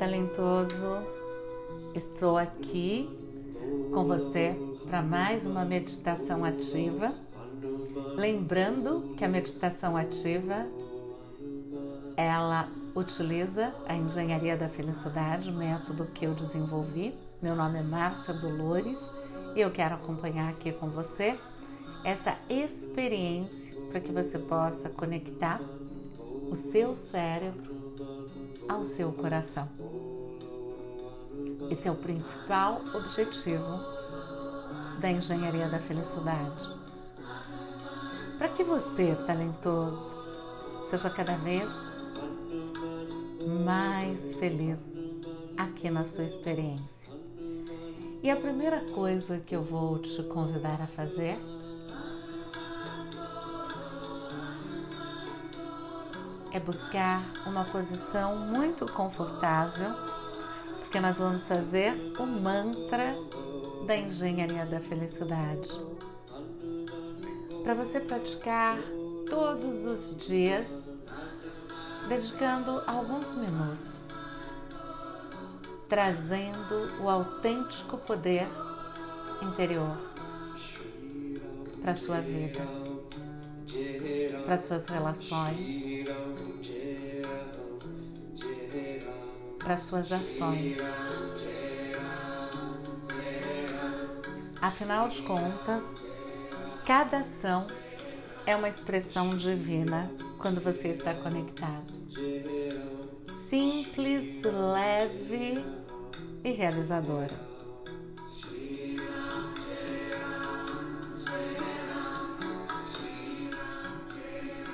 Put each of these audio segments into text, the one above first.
talentoso! Estou aqui com você para mais uma meditação ativa. Lembrando que a meditação ativa ela utiliza a engenharia da felicidade, método que eu desenvolvi. Meu nome é Márcia Dolores e eu quero acompanhar aqui com você essa experiência para que você possa conectar o seu cérebro ao seu coração. Esse é o principal objetivo da engenharia da felicidade. Para que você, talentoso, seja cada vez mais feliz aqui na sua experiência. E a primeira coisa que eu vou te convidar a fazer é buscar uma posição muito confortável, porque nós vamos fazer o mantra da engenharia da felicidade. Para você praticar todos os dias, dedicando alguns minutos, trazendo o autêntico poder interior para sua vida, para suas relações para suas ações. Afinal de contas, cada ação é uma expressão divina quando você está conectado. Simples, leve e realizadora.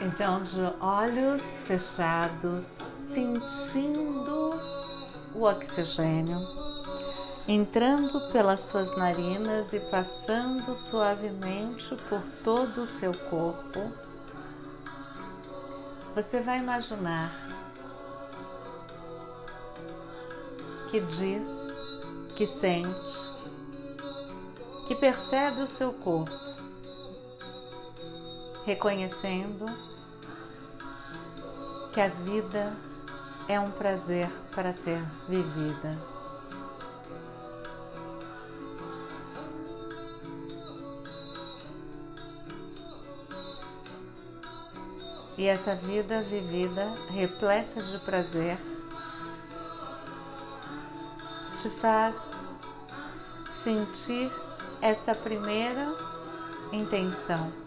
Então, de olhos fechados, sentindo o oxigênio entrando pelas suas narinas e passando suavemente por todo o seu corpo, você vai imaginar que diz, que sente, que percebe o seu corpo, reconhecendo que a vida é um prazer para ser vivida. E essa vida vivida, repleta de prazer, te faz sentir esta primeira intenção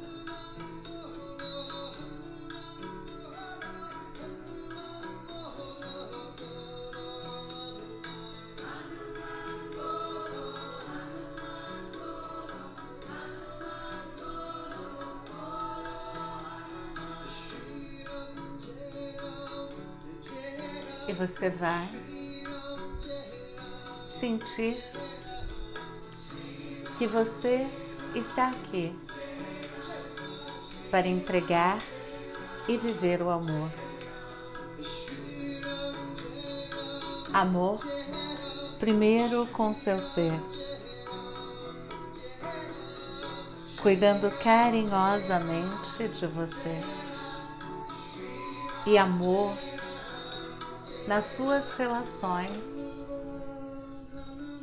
E você vai sentir que você está aqui para entregar e viver o amor. Amor, primeiro com seu ser, cuidando carinhosamente de você. E amor nas suas relações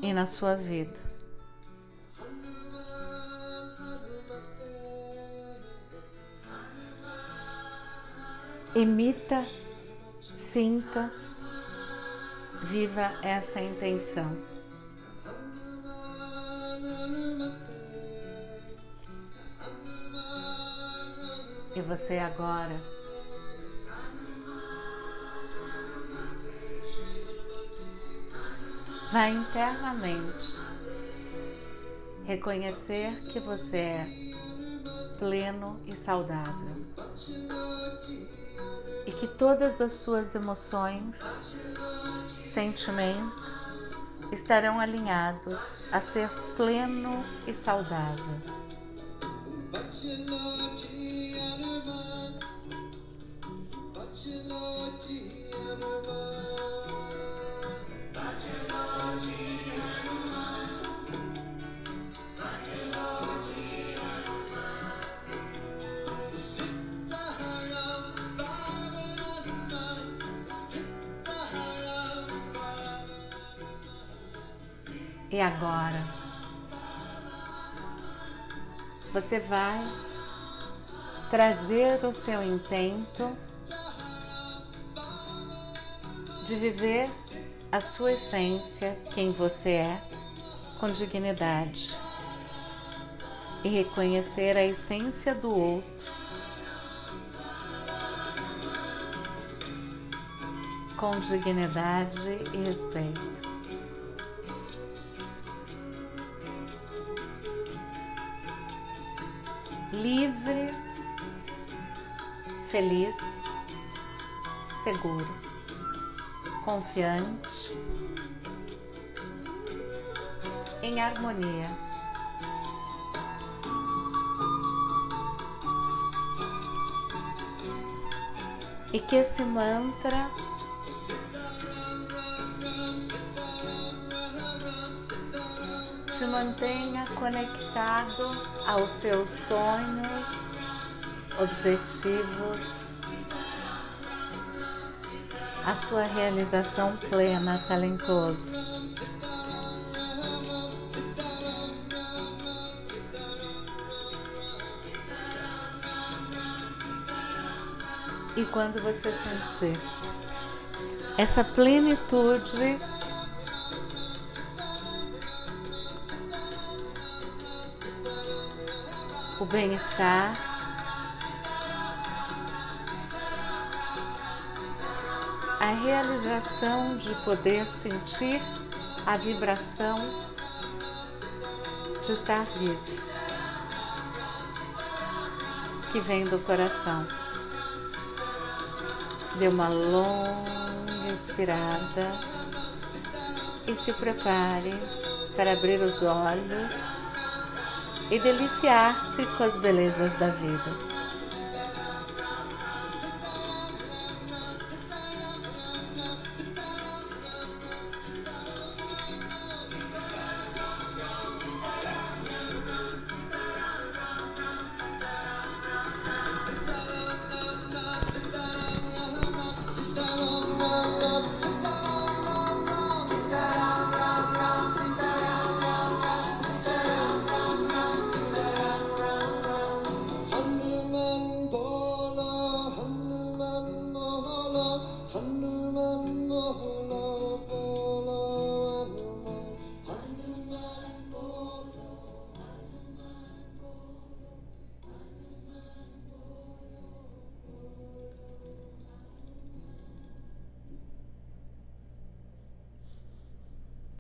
e na sua vida. Emita, sinta, viva essa intenção. E você agora Vai internamente reconhecer que você é pleno e saudável e que todas as suas emoções, sentimentos estarão alinhados a ser pleno e saudável. But you E agora você vai trazer o seu intento de viver a sua essência, quem você é, com dignidade e reconhecer a essência do outro com dignidade e respeito. Livre, feliz, seguro, confiante, em harmonia. E que esse mantra te mantenha conectado aos seus sonhos, objetivos, a sua realização plena, talentoso. E quando você sentir essa plenitude o bem-estar, a realização de poder sentir a vibração de estar vivo, que vem do coração. Dê uma longa expirada e se prepare para abrir os olhos e deliciar-se com as belezas da vida.